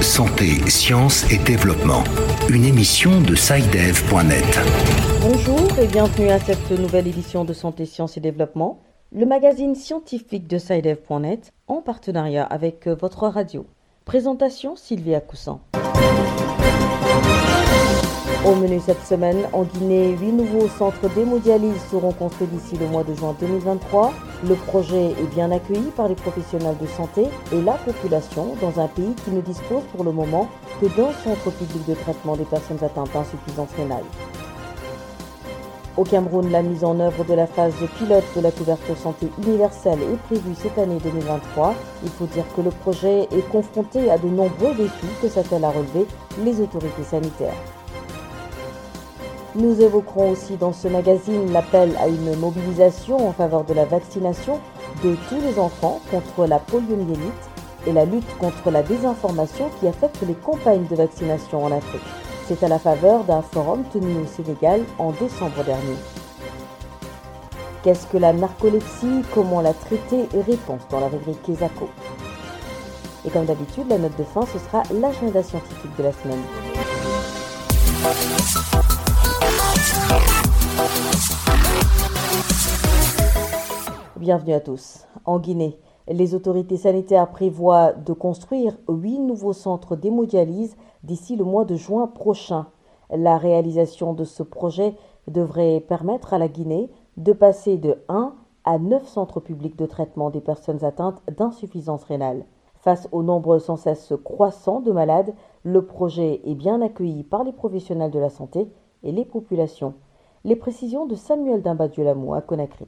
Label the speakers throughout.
Speaker 1: Santé, sciences et développement. Une émission de SciDev.net.
Speaker 2: Bonjour et bienvenue à cette nouvelle édition de Santé, sciences et développement, le magazine scientifique de SciDev.net en partenariat avec votre radio. Présentation Sylvia Coussan. Au menu cette semaine, en Guinée, huit nouveaux centres d'hémodialyse seront construits d'ici le mois de juin 2023. Le projet est bien accueilli par les professionnels de santé et la population dans un pays qui ne dispose pour le moment que d'un centre public de traitement des personnes atteintes d'insuffisance rénale. Au Cameroun, la mise en œuvre de la phase pilote de la couverture santé universelle est prévue cette année 2023. Il faut dire que le projet est confronté à de nombreux défis que s'attellent à relever les autorités sanitaires. Nous évoquerons aussi dans ce magazine l'appel à une mobilisation en faveur de la vaccination de tous les enfants contre la poliomyélite et la lutte contre la désinformation qui affecte les campagnes de vaccination en Afrique. C'est à la faveur d'un forum tenu au Sénégal en décembre dernier. Qu'est-ce que la narcolepsie? Comment la traiter? Réponse dans la rubrique Kesako. Et comme d'habitude, la note de fin, ce sera l'agenda scientifique de la semaine. Bienvenue à tous. En Guinée, les autorités sanitaires prévoient de construire huit nouveaux centres d'hémodialyse d'ici le mois de juin prochain. La réalisation de ce projet devrait permettre à la Guinée de passer de 1 à 9 centres publics de traitement des personnes atteintes d'insuffisance rénale. Face au nombre sans cesse croissant de malades, le projet est bien accueilli par les professionnels de la santé et les populations. Les précisions de Samuel Dimbadiolamou à Conakry.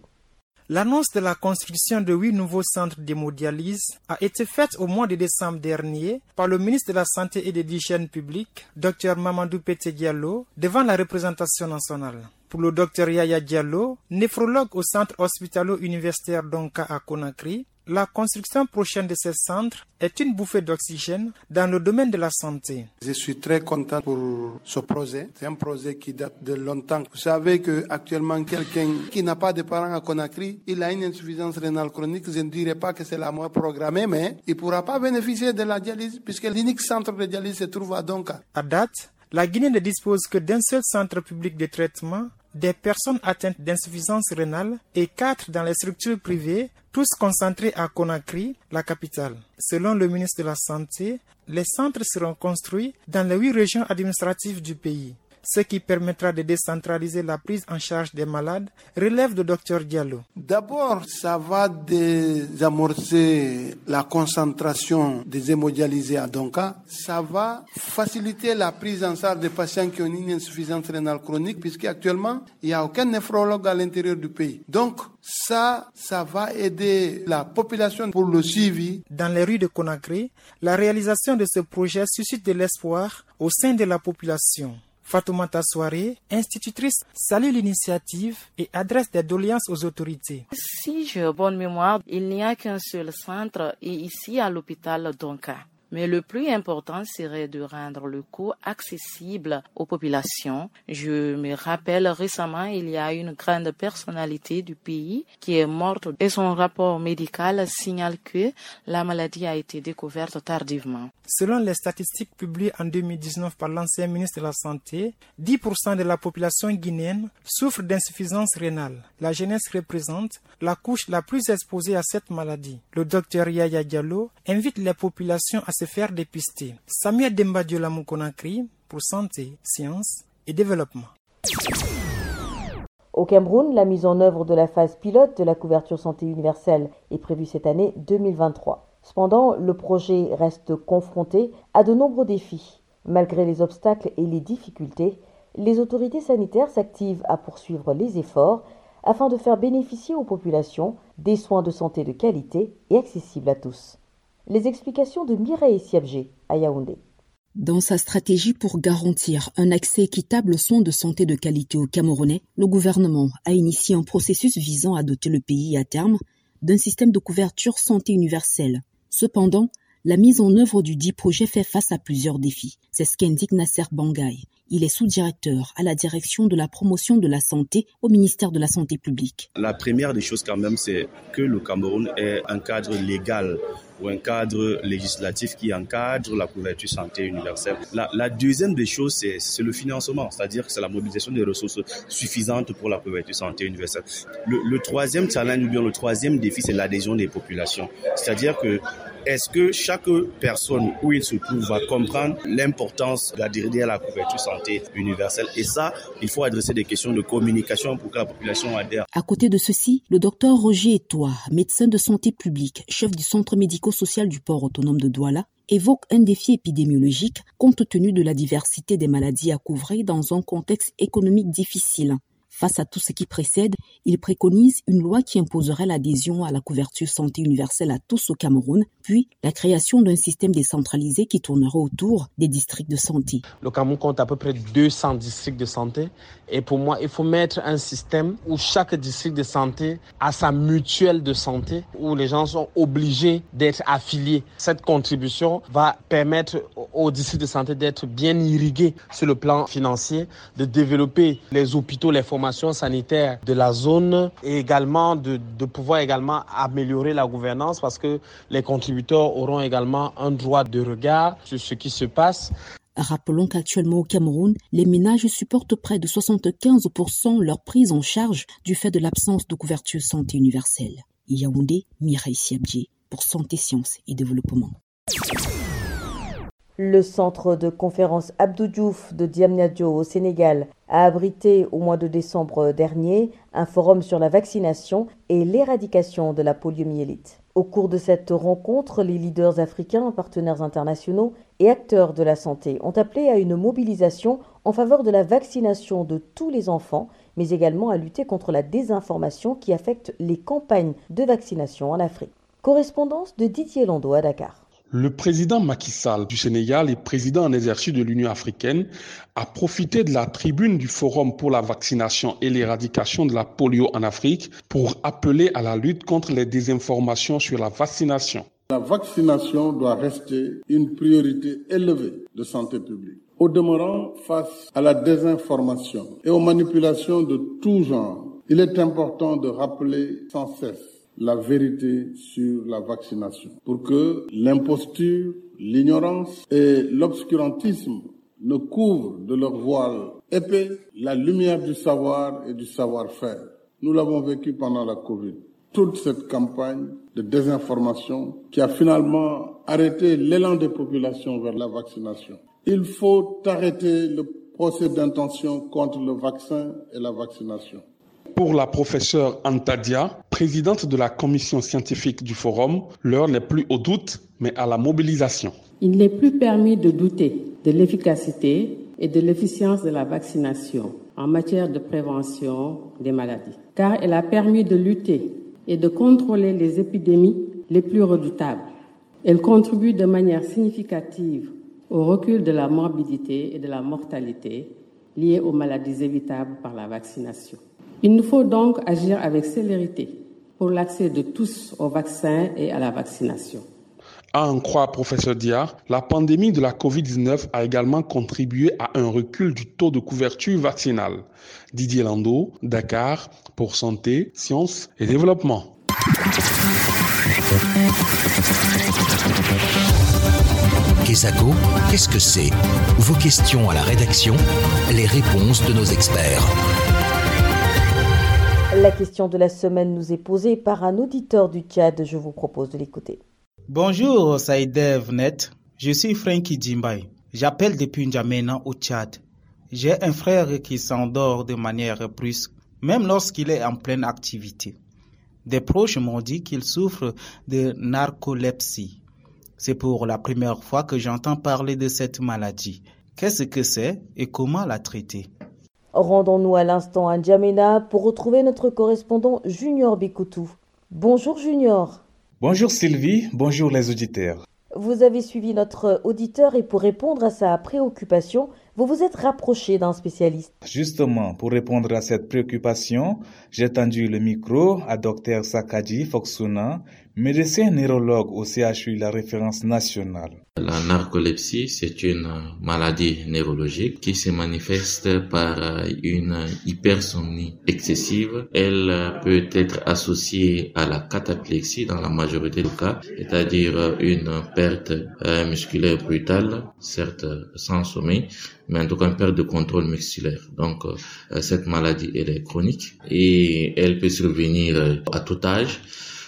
Speaker 3: L'annonce de la construction de huit nouveaux centres d'hémodialyse a été faite au mois de décembre dernier par le ministre de la Santé et de l'Hygiène publique, Dr Mamadou Pete Diallo, devant la représentation nationale. Pour le Dr Yaya Diallo, néphrologue au centre hospitalo-universitaire d'Onka à Conakry, la construction prochaine de ces centres est une bouffée d'oxygène dans le domaine de la santé.
Speaker 4: Je suis très content pour ce projet. C'est un projet qui date de longtemps. Vous savez que actuellement quelqu'un qui n'a pas de parents à Conakry, il a une insuffisance rénale chronique. Je ne dirais pas que c'est la moins programmée, mais il pourra pas bénéficier de la dialyse puisque l'unique centre de dialyse se trouve à Donka.
Speaker 3: À date, la Guinée ne dispose que d'un seul centre public de traitement des personnes atteintes d'insuffisance rénale et quatre dans les structures privées, tous concentrés à Conakry, la capitale. Selon le ministre de la Santé, les centres seront construits dans les huit régions administratives du pays ce qui permettra de décentraliser la prise en charge des malades, relève le docteur Diallo.
Speaker 4: D'abord, ça va désamorcer la concentration des hémodialysés à Donka. Ça va faciliter la prise en charge des patients qui ont une insuffisance rénale chronique, puisqu'actuellement, il n'y a aucun néphrologue à l'intérieur du pays. Donc, ça, ça va aider la population pour le suivi.
Speaker 3: Dans les rues de Conakry, la réalisation de ce projet suscite de l'espoir au sein de la population. Fatoumata Soare, institutrice, salue l'initiative et adresse des doléances aux autorités.
Speaker 5: Si j'ai bonne mémoire, il n'y a qu'un seul centre et ici à l'hôpital Donka. Mais le plus important serait de rendre le coût accessible aux populations. Je me rappelle récemment, il y a une grande personnalité du pays qui est morte et son rapport médical signale que la maladie a été découverte tardivement.
Speaker 3: Selon les statistiques publiées en 2019 par l'ancien ministre de la Santé, 10% de la population guinéenne souffre d'insuffisance rénale. La jeunesse représente la couche la plus exposée à cette maladie. Le docteur Yaya Diallo invite les populations à se faire dépister. Samuel Demba Conakry pour Santé, Sciences et Développement.
Speaker 2: Au Cameroun, la mise en œuvre de la phase pilote de la couverture santé universelle est prévue cette année 2023. Cependant, le projet reste confronté à de nombreux défis. Malgré les obstacles et les difficultés, les autorités sanitaires s'activent à poursuivre les efforts afin de faire bénéficier aux populations des soins de santé de qualité et accessibles à tous. Les explications de Mireille Siabgé à Yaoundé.
Speaker 6: Dans sa stratégie pour garantir un accès équitable aux soins de santé de qualité aux Camerounais, le gouvernement a initié un processus visant à doter le pays à terme d'un système de couverture santé universelle. Cependant, La mise en œuvre du dit projet fait face à plusieurs défis. C'est ce qu'indique Nasser Bangay. Il est sous-directeur à la direction de la promotion de la santé au ministère de la Santé publique.
Speaker 7: La première des choses quand même, c'est que le Cameroun ait un cadre légal ou un cadre législatif qui encadre la couverture santé universelle. La, deuxième des choses, c'est le financement, c'est-à-dire que c'est la mobilisation des ressources suffisantes pour la couverture santé universelle. Le, le troisième challenge ou bien le troisième défi, c'est l'adhésion des populations. C'est-à-dire que est-ce que chaque personne où il se trouve va comprendre l'importance d'adhérer à la couverture santé universelle? Et ça, il faut adresser des questions de communication pour que la population adhère.
Speaker 6: À côté de ceci, le docteur Roger Etoile, médecin de santé publique, chef du centre médico-social du port autonome de Douala, évoque un défi épidémiologique compte tenu de la diversité des maladies à couvrir dans un contexte économique difficile. Face à tout ce qui précède, il préconise une loi qui imposerait l'adhésion à la couverture santé universelle à tous au Cameroun, puis la création d'un système décentralisé qui tournerait autour des districts de santé.
Speaker 8: Le Cameroun compte à peu près 200 districts de santé et pour moi, il faut mettre un système où chaque district de santé a sa mutuelle de santé, où les gens sont obligés d'être affiliés. Cette contribution va permettre aux districts de santé d'être bien irrigués sur le plan financier, de développer les hôpitaux, les formations sanitaire de la zone et également de, pouvoir également améliorer la gouvernance parce que les contributeurs auront également un droit de regard sur ce qui se passe.
Speaker 6: Rappelons qu'actuellement au Cameroun, les ménages supportent près de 75% leur prise en charge du fait de l'absence de couverture santé universelle. Yaoundé, Mireille Siabdji pour Santé, Sciences et Développement.
Speaker 2: Le centre de conférence Abdou Diouf de Diamniadio au Sénégal a abrité au mois de décembre dernier un forum sur la vaccination et l'éradication de la poliomyélite. Au cours de cette rencontre, les leaders africains, partenaires internationaux et acteurs de la santé ont appelé à une mobilisation en faveur de la vaccination de tous les enfants, mais également à lutter contre la désinformation qui affecte les campagnes de vaccination en Afrique. Correspondance de Didier Lando à Dakar.
Speaker 9: Le président Macky Sall du Sénégal et président en exercice de l'Union africaine a profité de la tribune du Forum pour la vaccination et l'éradication de la polio en Afrique pour appeler à la lutte contre les désinformations sur la vaccination.
Speaker 10: La vaccination doit rester une priorité élevée de santé publique. Au demeurant, face à la désinformation et aux manipulations de tout genre, il est important de rappeler sans cesse la vérité sur la vaccination pour que l'imposture, l'ignorance et l'obscurantisme ne couvrent de leur voile épais la lumière du savoir et du savoir-faire. Nous l'avons vécu pendant la Covid. Toute cette campagne de désinformation qui a finalement arrêté l'élan des populations vers la vaccination. Il faut arrêter le procès d'intention contre le vaccin et la vaccination.
Speaker 9: Pour la professeure Antadia, présidente de la commission scientifique du forum, l'heure n'est plus au doute, mais à la mobilisation.
Speaker 11: Il n'est plus permis de douter de l'efficacité et de l'efficience de la vaccination en matière de prévention des maladies, car elle a permis de lutter et de contrôler les épidémies les plus redoutables. Elle contribue de manière significative au recul de la morbidité et de la mortalité liées aux maladies évitables par la vaccination. Il nous faut donc agir avec célérité pour l'accès de tous au vaccin et à la vaccination.
Speaker 9: À en croire professeur Dia, la pandémie de la COVID-19 a également contribué à un recul du taux de couverture vaccinale. Didier Lando, Dakar, pour Santé, Sciences et Développement.
Speaker 1: Kesako, qu'est-ce que c'est? Vos questions à la rédaction, les réponses de nos experts.
Speaker 2: La question de la semaine nous est posée par un auditeur du Tchad. Je vous propose de l'écouter.
Speaker 12: Bonjour Net. je suis Frankie Djimbay. J'appelle depuis N'Djamena au Tchad. J'ai un frère qui s'endort de manière brusque, même lorsqu'il est en pleine activité. Des proches m'ont dit qu'il souffre de narcolepsie. C'est pour la première fois que j'entends parler de cette maladie. Qu'est-ce que c'est et comment la traiter?
Speaker 2: Rendons-nous à l'instant à N'Djamena pour retrouver notre correspondant Junior Bikoutou. Bonjour Junior.
Speaker 13: Bonjour Sylvie, bonjour les auditeurs.
Speaker 2: Vous avez suivi notre auditeur et pour répondre à sa préoccupation, vous vous êtes rapproché d'un spécialiste.
Speaker 13: Justement, pour répondre à cette préoccupation, j'ai tendu le micro à Dr Sakadi Foksuna, médecin neurologue au CHU La Référence Nationale.
Speaker 14: La narcolepsie, c'est une maladie neurologique qui se manifeste par une hypersomnie excessive. Elle peut être associée à la cataplexie dans la majorité des cas, c'est-à-dire une perte musculaire brutale, certes sans sommeil, mais en tout cas une perte de contrôle musculaire. Donc cette maladie, elle est chronique et elle peut survenir à tout âge.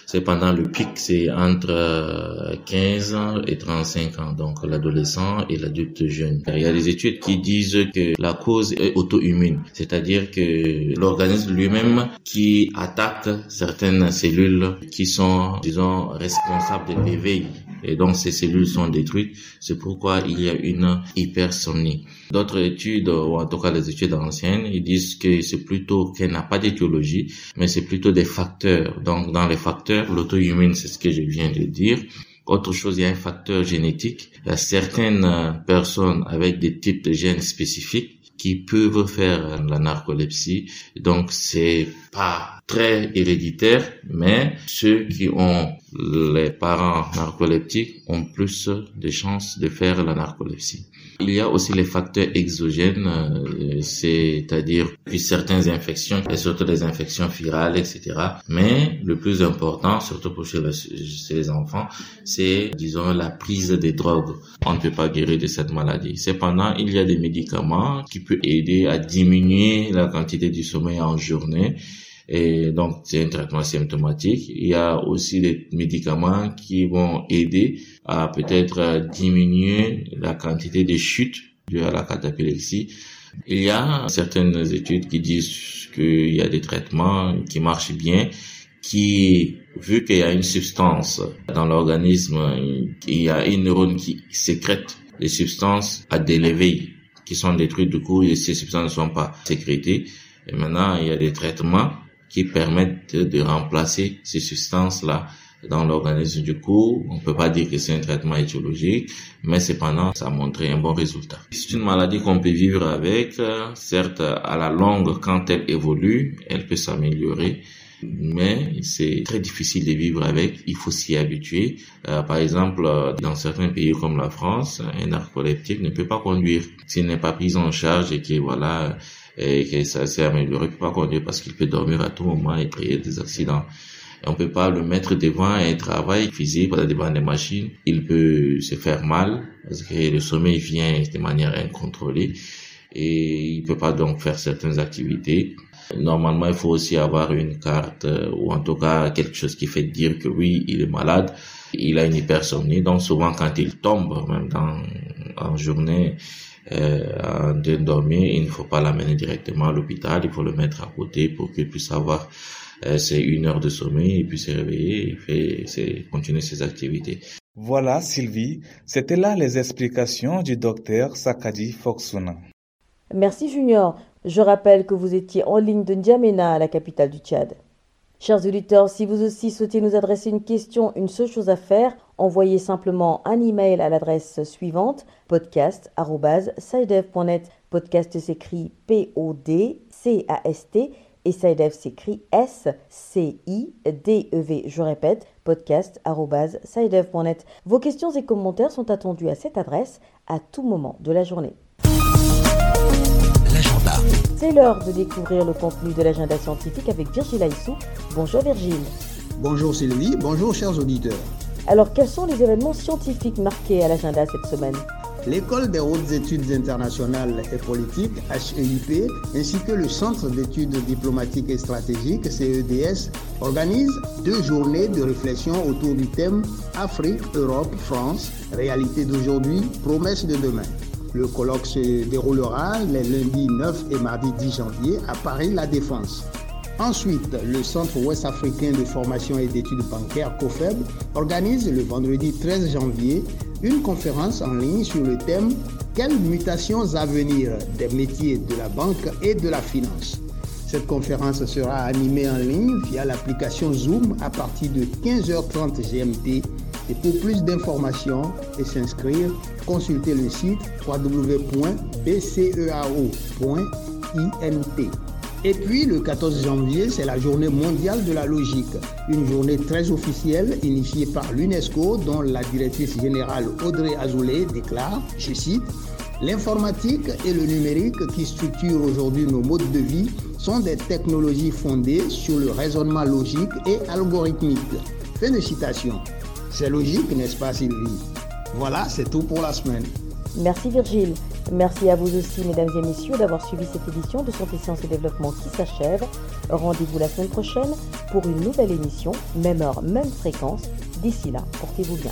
Speaker 14: Cependant, le pic, c'est entre 15 ans et 35 ans, donc l'adolescent et l'adulte jeune. Il y a des études qui disent que la cause est auto-immune, c'est-à-dire que l'organisme lui-même qui attaque certaines cellules qui sont, disons, responsables de l'éveil. Et donc, ces cellules sont détruites. C'est pourquoi il y a une hypersomnie. D'autres études, ou en tout cas les études anciennes, ils disent que c'est plutôt qu'elle n'a pas d'étiologie, mais c'est plutôt des facteurs. Donc, dans les facteurs, l'auto-immune, c'est ce que je viens de dire. Autre chose, il y a un facteur génétique. Il y a certaines personnes avec des types de gènes spécifiques qui peuvent faire la narcolepsie. Donc, c'est pas très héréditaire, mais ceux qui ont les parents narcoleptiques ont plus de chances de faire la narcolepsie. Il y a aussi les facteurs exogènes, euh, c'est-à-dire certaines infections, et surtout les infections virales, etc. Mais le plus important, surtout pour chez, les enfants, c'est, disons, la prise des drogues. On ne peut pas guérir de cette maladie. Cependant, il y a des médicaments qui peuvent aider à diminuer la quantité du sommeil en journée et donc, c'est un traitement symptomatique. Il y a aussi des médicaments qui vont aider à peut-être diminuer la quantité de chutes due à la catapilexie. Il y a certaines études qui disent qu'il y a des traitements qui marchent bien, qui, vu qu'il y a une substance dans l'organisme, il y a une neurone qui sécrète des substances à des l'éveil qui sont détruites du coup et ces substances ne sont pas sécrétées. Et maintenant, il y a des traitements qui permettent de, remplacer ces substances-là dans l'organisme. Du coup, on peut pas dire que c'est un traitement étiologique, mais cependant, ça a montré un bon résultat. C'est une maladie qu'on peut vivre avec. Certes, à la longue, quand elle évolue, elle peut s'améliorer. Mais c'est très difficile de vivre avec, il faut s'y habituer. Euh, par exemple, dans certains pays comme la France, un narcoleptique ne peut pas conduire s'il n'est pas pris en charge et que voilà, et que ça s'est amélioré, il peut pas conduire parce qu'il peut dormir à tout moment et créer des accidents. Et on peut pas le mettre devant un travail physique, devant des machines. Il peut se faire mal parce que le sommeil vient de manière incontrôlée et il peut pas donc faire certaines activités. Normalement, il faut aussi avoir une carte euh, ou en tout cas quelque chose qui fait dire que oui, il est malade, il a une hypersomnie. Donc souvent quand il tombe, même dans, en journée, euh, de dormir, il ne faut pas l'amener directement à l'hôpital, il faut le mettre à côté pour qu'il puisse avoir euh, ses une heure de sommeil et puis se réveiller et fait, continuer ses activités.
Speaker 13: Voilà Sylvie, c'était là les explications du docteur Sakadi Foxuna.
Speaker 2: Merci Junior. Je rappelle que vous étiez en ligne de N'Djamena, la capitale du Tchad. Chers auditeurs, si vous aussi souhaitez nous adresser une question, une seule chose à faire, envoyez simplement un email à l'adresse suivante podcast@sidev.net. Podcast s'écrit P-O-D-C-A-S-T et Sidev s'écrit S-C-I-D-E-V. Je répète, podcast@sidev.net. Vos questions et commentaires sont attendus à cette adresse à tout moment de la journée. C'est l'heure de découvrir le contenu de l'agenda scientifique avec Virgile Aissou. Bonjour Virgile.
Speaker 15: Bonjour Sylvie, bonjour chers auditeurs.
Speaker 2: Alors quels sont les événements scientifiques marqués à l'agenda cette semaine
Speaker 15: L'École des hautes études internationales et politiques, HEIP, ainsi que le Centre d'études diplomatiques et stratégiques, CEDS, organisent deux journées de réflexion autour du thème Afrique, Europe, France, réalité d'aujourd'hui, promesses de demain. Le colloque se déroulera les lundis 9 et mardi 10 janvier à Paris La Défense. Ensuite, le Centre ouest africain de formation et d'études bancaires COFEB organise le vendredi 13 janvier une conférence en ligne sur le thème Quelles mutations à venir des métiers de la banque et de la finance? Cette conférence sera animée en ligne via l'application Zoom à partir de 15h30 GMT Et pour plus d'informations et s'inscrire, consultez le site www.bceao.int. Et puis le 14 janvier, c'est la journée mondiale de la logique, une journée très officielle initiée par l'UNESCO dont la directrice générale Audrey Azoulay déclare, je cite, L'informatique et le numérique qui structurent aujourd'hui nos modes de vie sont des technologies fondées sur le raisonnement logique et algorithmique. Fin de citation. C'est logique, n'est-ce pas Sylvie? Voilà, c'est tout pour la semaine.
Speaker 2: Merci Virgile. Merci à vous aussi, mesdames et messieurs, d'avoir suivi cette édition de Santé, Sciences et Développement qui s'achève. Rendez-vous la semaine prochaine pour une nouvelle émission, même heure, même fréquence. D'ici là, portez-vous bien.